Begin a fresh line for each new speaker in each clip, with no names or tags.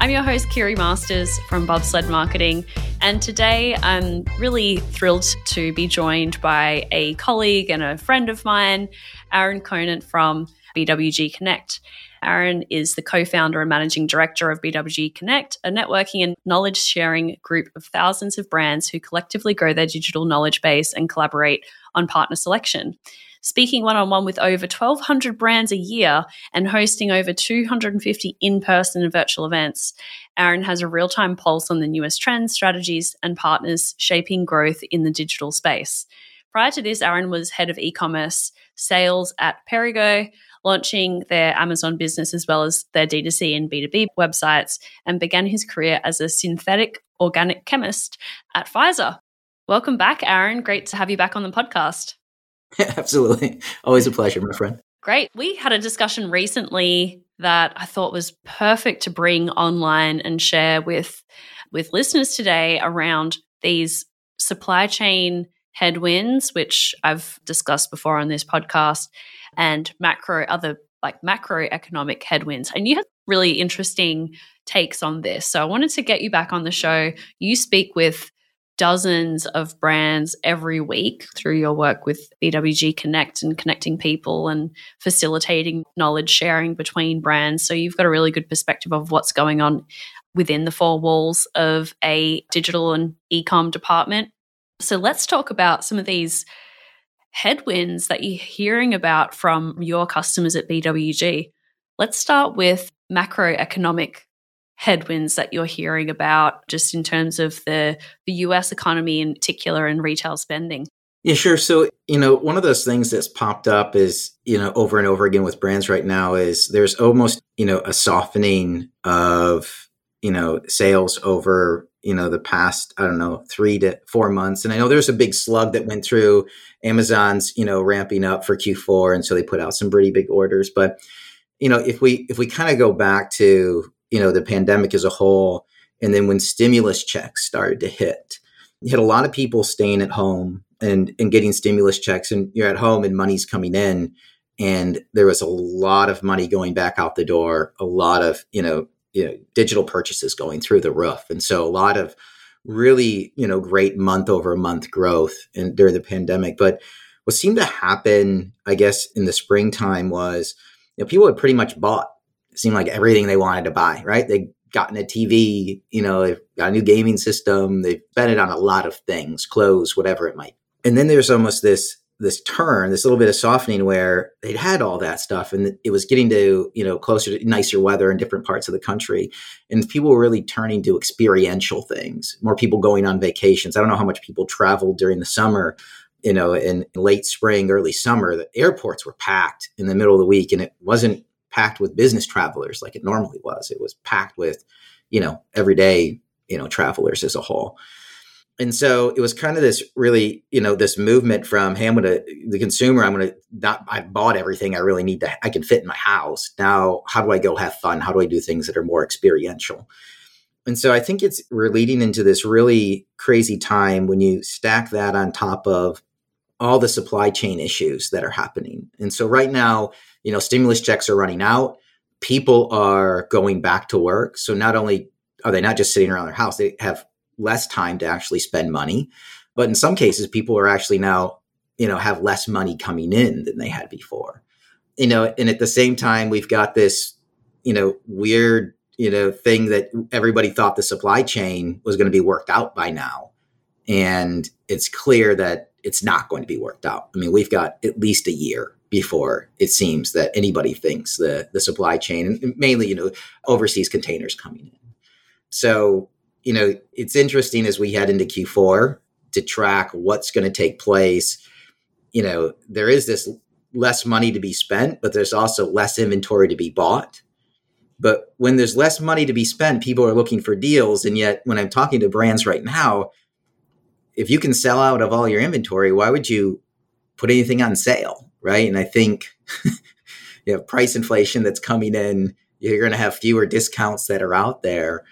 I'm your host, Kiri Masters from Bobsled Marketing. And today I'm really thrilled to be joined by a colleague and a friend of mine, Aaron Conant from BWG Connect. Aaron is the co founder and managing director of BWG Connect, a networking and knowledge sharing group of thousands of brands who collectively grow their digital knowledge base and collaborate on partner selection speaking one on one with over 1,200 brands a year and hosting over 250 in person and virtual events. Aaron has a real time pulse on the newest trends, strategies, and partners shaping growth in the digital space. Prior to this, Aaron was head of e commerce sales at Perrigo, launching their Amazon business as well as their D2C and B2B websites, and began his career as a synthetic organic chemist at Pfizer. Welcome back, Aaron. Great to have you back on the podcast.
Absolutely. Always a pleasure, my friend.
Great. We had a discussion recently that I thought was perfect to bring online and share with with listeners today around these supply chain headwinds which I've discussed before on this podcast and macro other like macroeconomic headwinds. And you had really interesting takes on this. So I wanted to get you back on the show. You speak with dozens of brands every week through your work with BWG Connect and connecting people and facilitating knowledge sharing between brands. So you've got a really good perspective of what's going on within the four walls of a digital and e-com department. So let's talk about some of these headwinds that you're hearing about from your customers at BWG. Let's start with macroeconomic headwinds that you're hearing about just in terms of the, the US economy in particular and retail spending?
Yeah, sure. So, you know, one of those things that's popped up is, you know, over and over again with brands right now is there's almost, you know, a softening of, you know, sales over, you know, the past, I don't know, three to four months. And I know there's a big slug that went through Amazon's, you know, ramping up for Q4. And so they put out some pretty big orders. But, you know, if we, if we kind of go back to, you know, the pandemic as a whole. And then when stimulus checks started to hit, you had a lot of people staying at home and, and getting stimulus checks and you're at home and money's coming in. And there was a lot of money going back out the door, a lot of, you know, you know, digital purchases going through the roof. And so a lot of really, you know, great month over month growth in, during the pandemic. But what seemed to happen, I guess, in the springtime was, you know, people had pretty much bought seemed like everything they wanted to buy, right? They gotten a TV, you know, they've got a new gaming system, they've spent it on a lot of things, clothes, whatever it might. And then there's almost this this turn, this little bit of softening where they'd had all that stuff and it was getting to, you know, closer to nicer weather in different parts of the country. And people were really turning to experiential things, more people going on vacations. I don't know how much people traveled during the summer, you know, in late spring, early summer. The airports were packed in the middle of the week and it wasn't packed with business travelers like it normally was. It was packed with, you know, everyday, you know, travelers as a whole. And so it was kind of this really, you know, this movement from, hey, I'm going to, the consumer, I'm going to not, I bought everything I really need to, I can fit in my house. Now, how do I go have fun? How do I do things that are more experiential? And so I think it's, we're leading into this really crazy time when you stack that on top of all the supply chain issues that are happening. And so right now, you know, stimulus checks are running out. People are going back to work. So not only are they not just sitting around their house, they have less time to actually spend money. But in some cases, people are actually now, you know, have less money coming in than they had before. You know, and at the same time, we've got this, you know, weird, you know, thing that everybody thought the supply chain was going to be worked out by now. And it's clear that it's not going to be worked out. I mean, we've got at least a year before it seems that anybody thinks the the supply chain and mainly you know overseas containers coming in. So you know it's interesting as we head into q4 to track what's going to take place. You know there is this less money to be spent but there's also less inventory to be bought. But when there's less money to be spent people are looking for deals and yet when i'm talking to brands right now if you can sell out of all your inventory, why would you put anything on sale? Right. And I think you have price inflation that's coming in. You're going to have fewer discounts that are out there.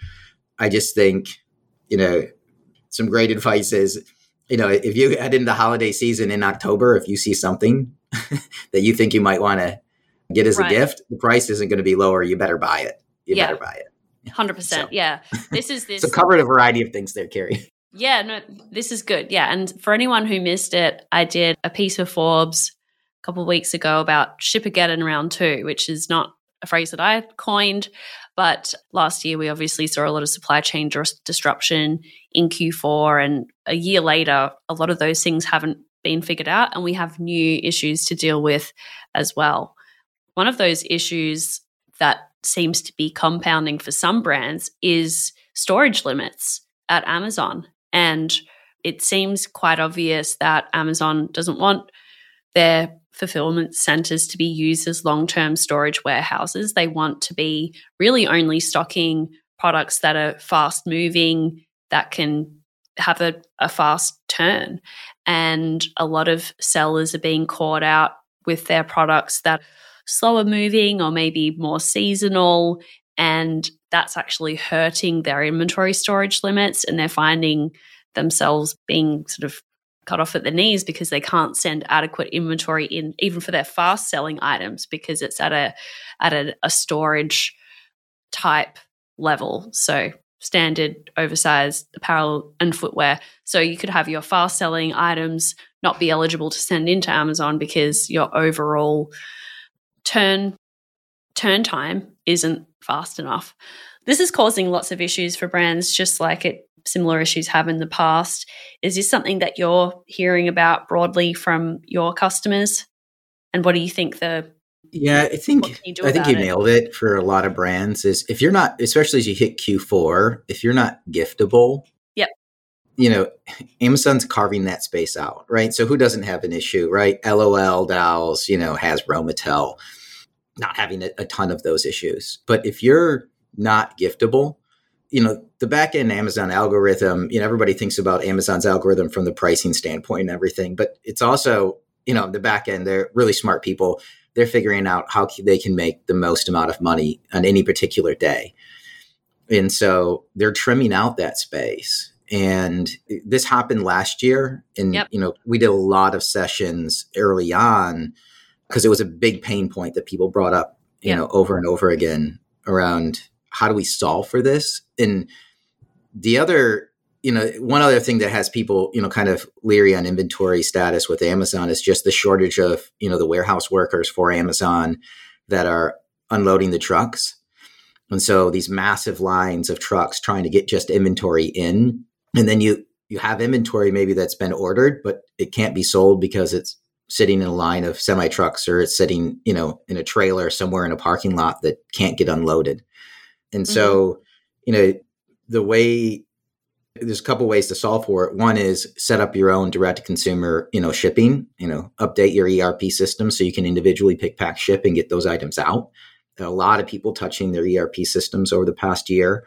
I just think, you know, some great advice is, you know, if you head into holiday season in October, if you see something that you think you might want to get as right. a gift, the price isn't going to be lower. You better buy it. You yeah. better buy it.
Hundred percent. Yeah. This is this.
so covered a variety of things there, Kiri.
Yeah. No, this is good. Yeah. And for anyone who missed it, I did a piece of Forbes a couple of weeks ago about Shipageddon round two, which is not a phrase that I coined, but last year we obviously saw a lot of supply chain disruption in Q4, and a year later, a lot of those things haven't been figured out, and we have new issues to deal with as well. One of those issues that seems to be compounding for some brands is storage limits at Amazon. And it seems quite obvious that Amazon doesn't want their fulfillment centers to be used as long term storage warehouses. They want to be really only stocking products that are fast moving, that can have a, a fast turn. And a lot of sellers are being caught out with their products that slower moving or maybe more seasonal. And that's actually hurting their inventory storage limits. And they're finding themselves being sort of cut off at the knees because they can't send adequate inventory in even for their fast selling items because it's at a at a, a storage type level. So standard oversized apparel and footwear. So you could have your fast selling items not be eligible to send into amazon because your overall turn turn time isn't fast enough. This is causing lots of issues for brands just like it similar issues have in the past. Is this something that you're hearing about broadly from your customers? And what do you think the
yeah, I think I think you it? nailed it for a lot of brands. Is if you're not, especially as you hit Q4, if you're not giftable,
yep,
you know, Amazon's carving that space out, right? So who doesn't have an issue, right? LOL, dolls, you know, Hasbro Mattel, not having a, a ton of those issues. But if you're not giftable, you know the back end amazon algorithm you know everybody thinks about amazon's algorithm from the pricing standpoint and everything but it's also you know the back end they're really smart people they're figuring out how they can make the most amount of money on any particular day and so they're trimming out that space and this happened last year and yep. you know we did a lot of sessions early on because it was a big pain point that people brought up you yep. know over and over again around how do we solve for this? And the other, you know, one other thing that has people, you know, kind of leery on inventory status with Amazon is just the shortage of, you know, the warehouse workers for Amazon that are unloading the trucks. And so these massive lines of trucks trying to get just inventory in. And then you you have inventory maybe that's been ordered, but it can't be sold because it's sitting in a line of semi trucks or it's sitting, you know, in a trailer somewhere in a parking lot that can't get unloaded. And mm-hmm. so, you know, the way there's a couple ways to solve for it. One is set up your own direct to consumer, you know, shipping, you know, update your ERP system so you can individually pick, pack, ship and get those items out. A lot of people touching their ERP systems over the past year.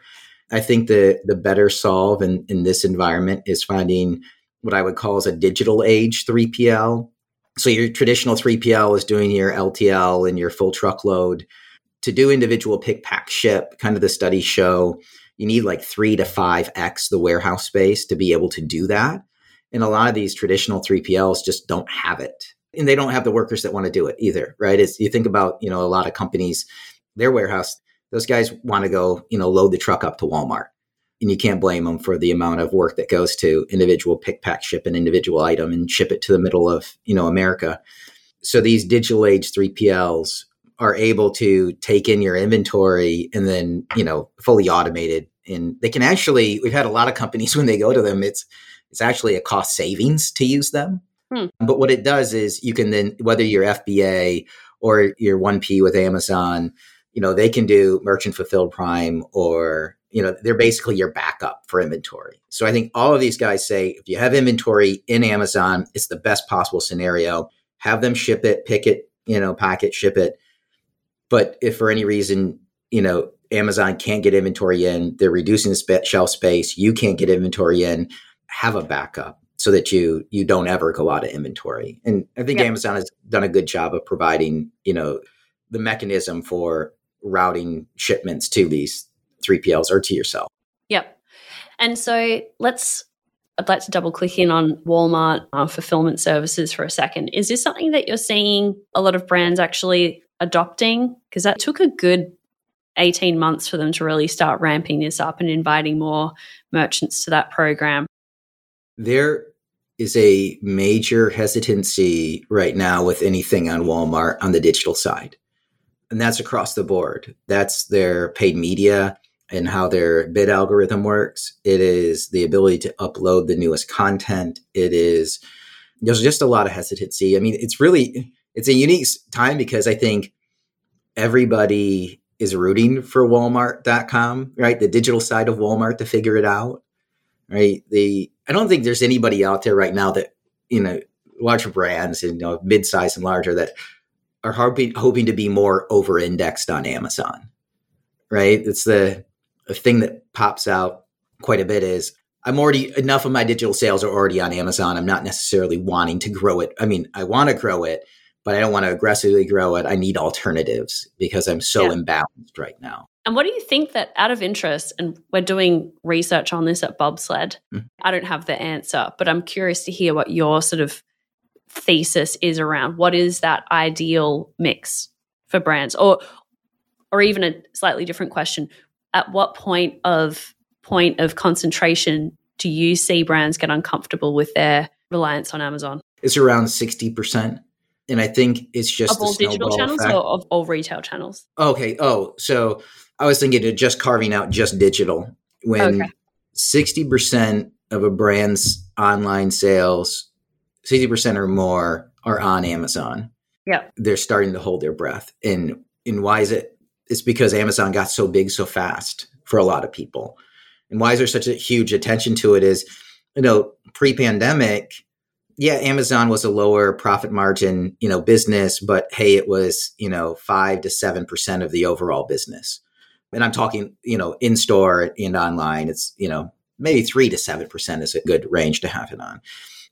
I think the the better solve in, in this environment is finding what I would call as a digital age 3PL. So your traditional 3PL is doing your LTL and your full truckload to do individual pick, pack, ship, kind of the studies show you need like three to five X the warehouse space to be able to do that. And a lot of these traditional 3PLs just don't have it. And they don't have the workers that want to do it either, right? You think about, you know, a lot of companies, their warehouse, those guys want to go, you know, load the truck up to Walmart. And you can't blame them for the amount of work that goes to individual pick, pack, ship an individual item and ship it to the middle of, you know, America. So these digital age 3PLs are able to take in your inventory and then you know fully automated. And they can actually we've had a lot of companies when they go to them it's it's actually a cost savings to use them. Hmm. but what it does is you can then whether you're fba or you're 1p with amazon you know they can do merchant fulfilled prime or you know they're basically your backup for inventory. So i think all of these guys say if you have inventory in amazon it's the best possible scenario. Have them ship it pick it you know pack it ship it but if for any reason, you know, Amazon can't get inventory in, they're reducing the sp- shelf space, you can't get inventory in, have a backup. so that you you don't ever go out of inventory. And I think Amazon has done a good job of providing, you know, the mechanism for routing shipments to these 3PLs or to yourself.
Yep. And so let's I'd like to double click in on Walmart uh, fulfillment services for a second. Is this something that you're seeing a lot of brands actually adopting? Because that took a good 18 months for them to really start ramping this up and inviting more merchants to that program.
There is a major hesitancy right now with anything on Walmart on the digital side. And that's across the board. That's their paid media and how their bid algorithm works. It is the ability to upload the newest content. It is there's just a lot of hesitancy. I mean, it's really it's a unique time because I think everybody is rooting for walmart.com, right? The digital side of Walmart to figure it out. Right? The I don't think there's anybody out there right now that, you know, larger brands and you know, mid-size and larger that are hoping hoping to be more over indexed on Amazon. Right? It's the a thing that pops out quite a bit is I'm already enough of my digital sales are already on Amazon. I'm not necessarily wanting to grow it. I mean, I want to grow it, but I don't want to aggressively grow it. I need alternatives because I'm so yeah. imbalanced right now.
And what do you think that out of interest, and we're doing research on this at Bobsled, mm-hmm. I don't have the answer, but I'm curious to hear what your sort of thesis is around what is that ideal mix for brands or or even a slightly different question at what point of point of concentration do you see brands get uncomfortable with their reliance on Amazon?
It's around 60%. And I think it's just
of all digital channels effect. or of all retail channels.
Okay. Oh, so I was thinking of just carving out just digital when okay. 60% of a brand's online sales, 60% or more are on Amazon.
Yeah.
They're starting to hold their breath. And and why is it it's because Amazon got so big so fast for a lot of people. And why is there such a huge attention to it is, you know, pre-pandemic, yeah, Amazon was a lower profit margin, you know, business, but hey, it was, you know, five to seven percent of the overall business. And I'm talking, you know, in store and online. It's, you know, maybe three to seven percent is a good range to have it on.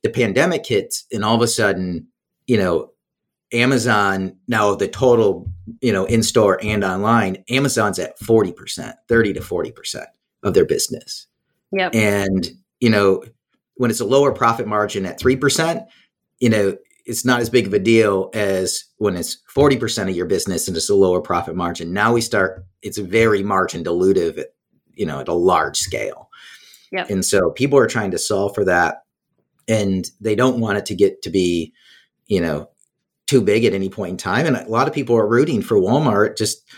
The pandemic hits, and all of a sudden, you know, Amazon now of the total, you know, in store and online, Amazon's at 40%, 30 to 40% of their business.
Yeah.
And, you know, when it's a lower profit margin at 3%, you know, it's not as big of a deal as when it's 40% of your business and it's a lower profit margin. Now we start, it's very margin dilutive, at, you know, at a large scale.
Yep.
And so people are trying to solve for that and they don't want it to get to be, you know, too big at any point in time. And a lot of people are rooting for Walmart. Just,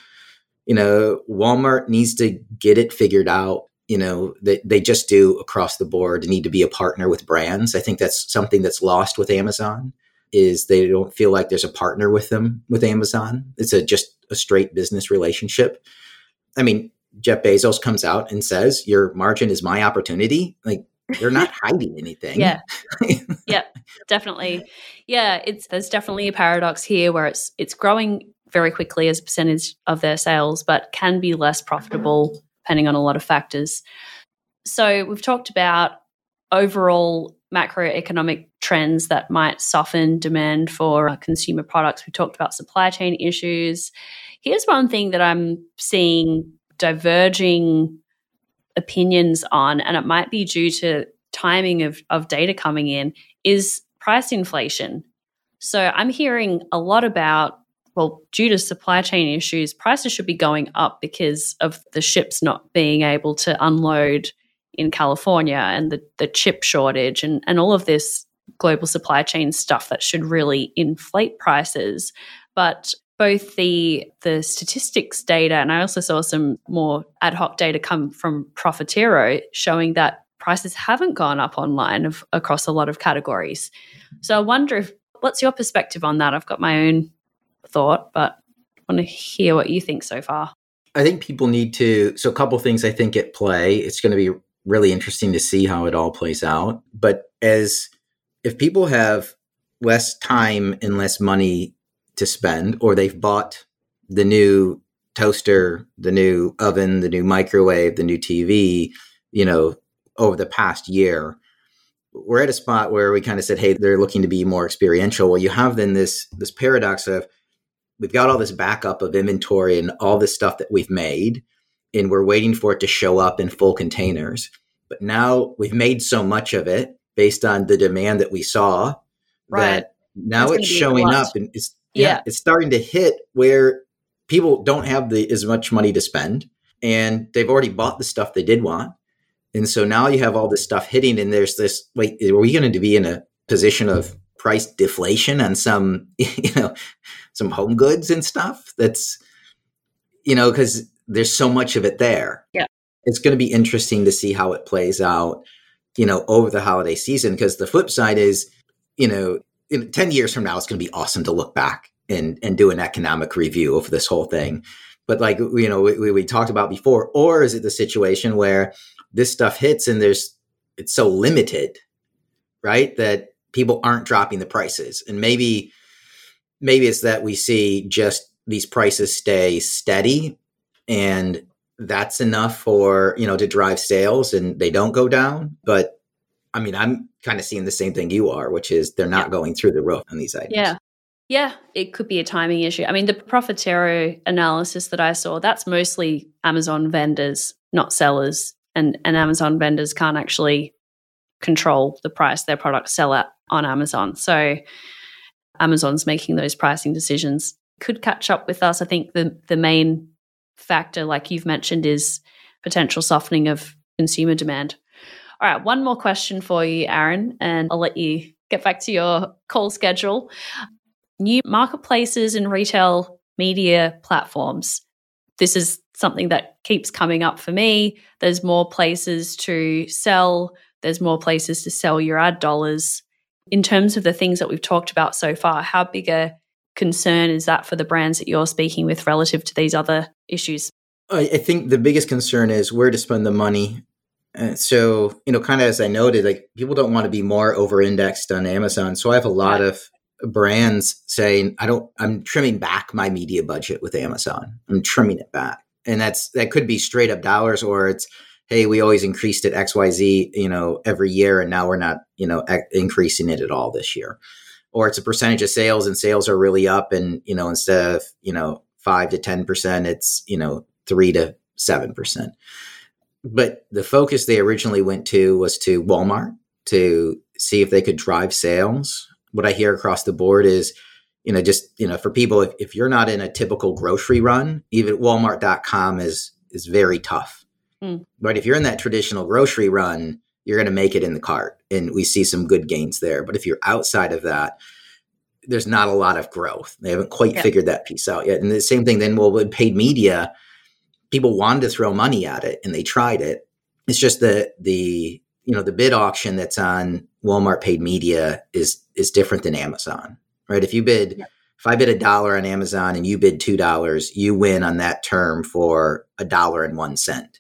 you know, Walmart needs to get it figured out. You know, they, they just do across the board need to be a partner with brands. I think that's something that's lost with Amazon is they don't feel like there's a partner with them with Amazon. It's a just a straight business relationship. I mean, Jeff Bezos comes out and says, "Your margin is my opportunity." Like they're not hiding anything.
Yeah. yeah, definitely. Yeah, it's there's definitely a paradox here where it's it's growing very quickly as a percentage of their sales, but can be less profitable depending on a lot of factors. So we've talked about overall macroeconomic trends that might soften demand for uh, consumer products. We talked about supply chain issues. Here's one thing that I'm seeing diverging opinions on, and it might be due to timing of, of data coming in, is price inflation. So I'm hearing a lot about, well, due to supply chain issues, prices should be going up because of the ships not being able to unload in California and the, the chip shortage and, and all of this global supply chain stuff that should really inflate prices. But both the the statistics data and I also saw some more ad hoc data come from Profitero showing that prices haven't gone up online of, across a lot of categories. So I wonder if what's your perspective on that? I've got my own thought, but I want to hear what you think so far.
I think people need to so a couple things I think at play. It's going to be really interesting to see how it all plays out. But as if people have less time and less money to spend, or they've bought the new toaster, the new oven, the new microwave, the new TV, you know, over the past year, we're at a spot where we kind of said, hey, they're looking to be more experiential. Well, you have then this this paradox of we've got all this backup of inventory and all this stuff that we've made, and we're waiting for it to show up in full containers. But now we've made so much of it based on the demand that we saw right. that now it's, it's showing up and it's yeah, yeah, it's starting to hit where people don't have the as much money to spend and they've already bought the stuff they did want. And so now you have all this stuff hitting and there's this wait, are we going to be in a position of price deflation on some, you know, some home goods and stuff? That's you know, because there's so much of it there.
Yeah.
It's going to be interesting to see how it plays out, you know, over the holiday season. Because the flip side is, you know, in 10 years from now, it's going to be awesome to look back and, and do an economic review of this whole thing. But like, you know, we, we talked about before, or is it the situation where this stuff hits and there's, it's so limited, right? That people aren't dropping the prices. And maybe, maybe it's that we see just these prices stay steady and that's enough for, you know, to drive sales and they don't go down. But I mean, I'm kind of seeing the same thing you are, which is they're not yeah. going through the roof on these items.
Yeah. Yeah, it could be a timing issue. I mean, the Profitero analysis that I saw, that's mostly Amazon vendors, not sellers. And, and Amazon vendors can't actually control the price their products sell at on Amazon. So Amazon's making those pricing decisions. Could catch up with us. I think the the main factor, like you've mentioned, is potential softening of consumer demand. All right, one more question for you, Aaron, and I'll let you get back to your call schedule. New marketplaces and retail media platforms. This is something that keeps coming up for me. There's more places to sell, there's more places to sell your ad dollars. In terms of the things that we've talked about so far, how big a concern is that for the brands that you're speaking with relative to these other issues?
I think the biggest concern is where to spend the money uh, so, you know, kind of as I noted, like people don't want to be more over indexed on Amazon. So I have a lot of brands saying, I don't, I'm trimming back my media budget with Amazon. I'm trimming it back. And that's, that could be straight up dollars or it's, hey, we always increased it XYZ, you know, every year. And now we're not, you know, increasing it at all this year. Or it's a percentage of sales and sales are really up. And, you know, instead of, you know, five to 10%, it's, you know, three to 7% but the focus they originally went to was to Walmart to see if they could drive sales. What I hear across the board is, you know, just, you know, for people, if, if you're not in a typical grocery run, even walmart.com is, is very tough. Mm. But if you're in that traditional grocery run, you're going to make it in the cart. And we see some good gains there. But if you're outside of that, there's not a lot of growth. They haven't quite yeah. figured that piece out yet. And the same thing then, well, with paid media, people wanted to throw money at it and they tried it. It's just that the you know the bid auction that's on Walmart paid media is is different than Amazon, right? If you bid yeah. if I bid a dollar on Amazon and you bid two dollars, you win on that term for a dollar and one cent.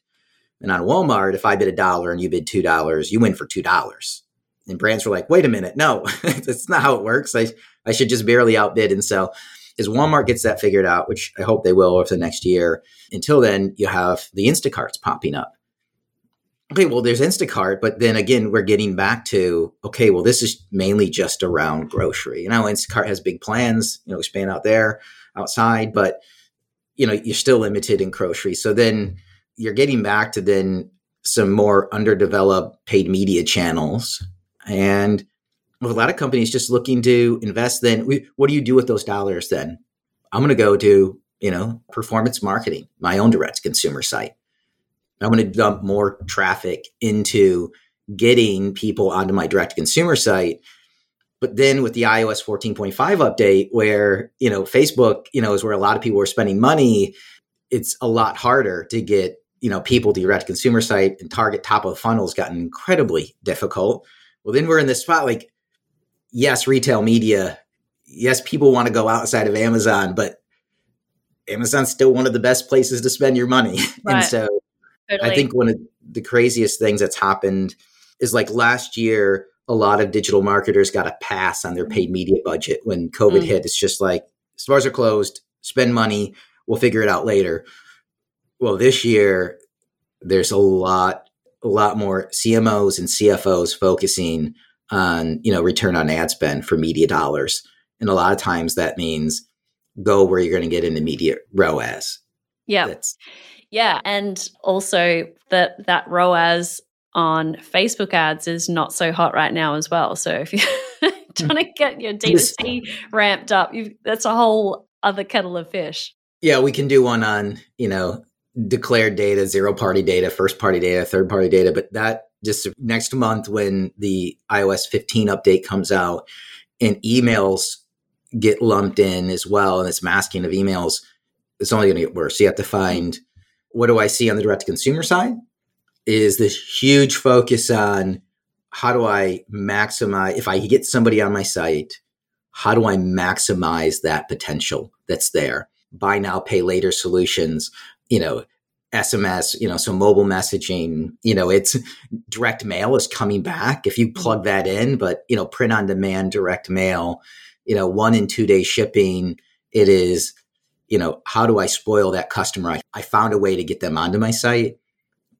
And on Walmart, if I bid a dollar and you bid two dollars, you win for two dollars. And brands were like, wait a minute, no, that's not how it works. I I should just barely outbid and so as Walmart gets that figured out, which I hope they will over the next year. Until then, you have the Instacarts popping up. Okay, well, there's Instacart, but then again, we're getting back to okay, well, this is mainly just around grocery. You know, Instacart has big plans, you know, expand out there outside, but you know, you're still limited in grocery. So then you're getting back to then some more underdeveloped paid media channels. And with a lot of companies just looking to invest then what do you do with those dollars then? I'm going to go to you know performance marketing my own direct consumer site. I'm going to dump more traffic into getting people onto my direct consumer site. But then with the ios 14.5 update where you know facebook you know is where a lot of people are spending money it's a lot harder to get you know people to your direct consumer site and target top of funnel has gotten incredibly difficult well then we're in this spot like yes, retail media, yes, people want to go outside of Amazon, but Amazon's still one of the best places to spend your money. Right. And so totally. I think one of the craziest things that's happened is like last year, a lot of digital marketers got a pass on their paid media budget when COVID mm. hit. It's just like stores are closed, spend money, we'll figure it out later. Well, this year, there's a lot a lot more CMOs and CFOs focusing on, you know, return on ad spend for media dollars. And a lot of times that means go where you're going to get an immediate ROAS.
Yeah.
That's,
yeah. And also that that ROAS on Facebook ads is not so hot right now as well. So if you're hmm. trying to get your D2C ramped up, that's a whole other kettle of fish.
Yeah, we can do one on, you know, declared data, zero party data, first party data, third party data, but that just next month when the iOS 15 update comes out and emails get lumped in as well and it's masking of emails, it's only going to get worse. You have to find what do I see on the direct to consumer side? Is this huge focus on how do I maximize if I get somebody on my site, how do I maximize that potential that's there? Buy now, pay later solutions, you know, SMS, you know, so mobile messaging, you know, it's direct mail is coming back if you plug mm-hmm. that in, but, you know, print on demand direct mail, you know, one and two day shipping, it is, you know, how do I spoil that customer? I, I found a way to get them onto my site.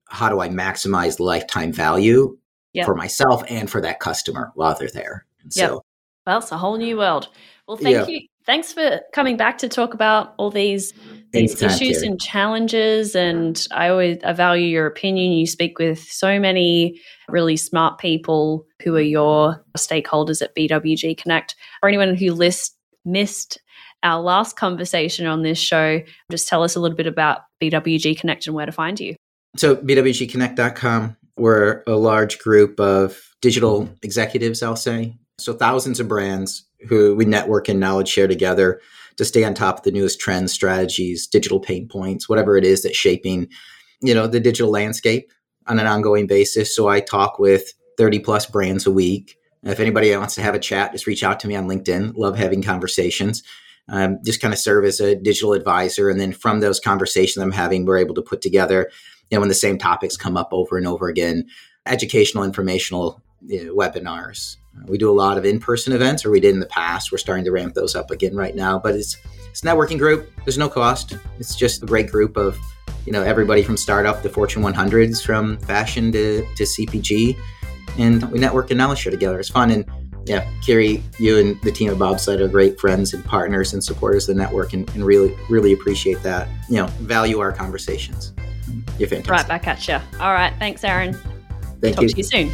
How do I maximize lifetime value yep. for myself and for that customer while they're there?
And yep. so, well, it's a whole new world. Well, thank yeah. you. Thanks for coming back to talk about all these these issues and challenges. And I always I value your opinion. You speak with so many really smart people who are your stakeholders at BWG Connect. or anyone who list, missed our last conversation on this show, just tell us a little bit about BWG Connect and where to find you.
So, BWGConnect.com, we're a large group of digital executives, I'll say. So, thousands of brands who we network and knowledge share together to stay on top of the newest trends, strategies, digital pain points, whatever it is that's shaping, you know, the digital landscape on an ongoing basis. So I talk with 30 plus brands a week. If anybody wants to have a chat, just reach out to me on LinkedIn. Love having conversations. Um, just kind of serve as a digital advisor. And then from those conversations I'm having, we're able to put together, you know, when the same topics come up over and over again, educational, informational you know, webinars, we do a lot of in-person events, or we did in the past. We're starting to ramp those up again right now. But it's it's a networking group. There's no cost. It's just a great group of you know everybody from startup to Fortune 100s, from fashion to to CPG, and we network and knowledge share together. It's fun and yeah, Kiri, you and the team of Bobsled are great friends and partners and supporters of the network, and, and really, really appreciate that. You know, value our conversations. You're fantastic.
Right back at you. All right, thanks, Aaron.
Thank
Talk
you.
to you soon.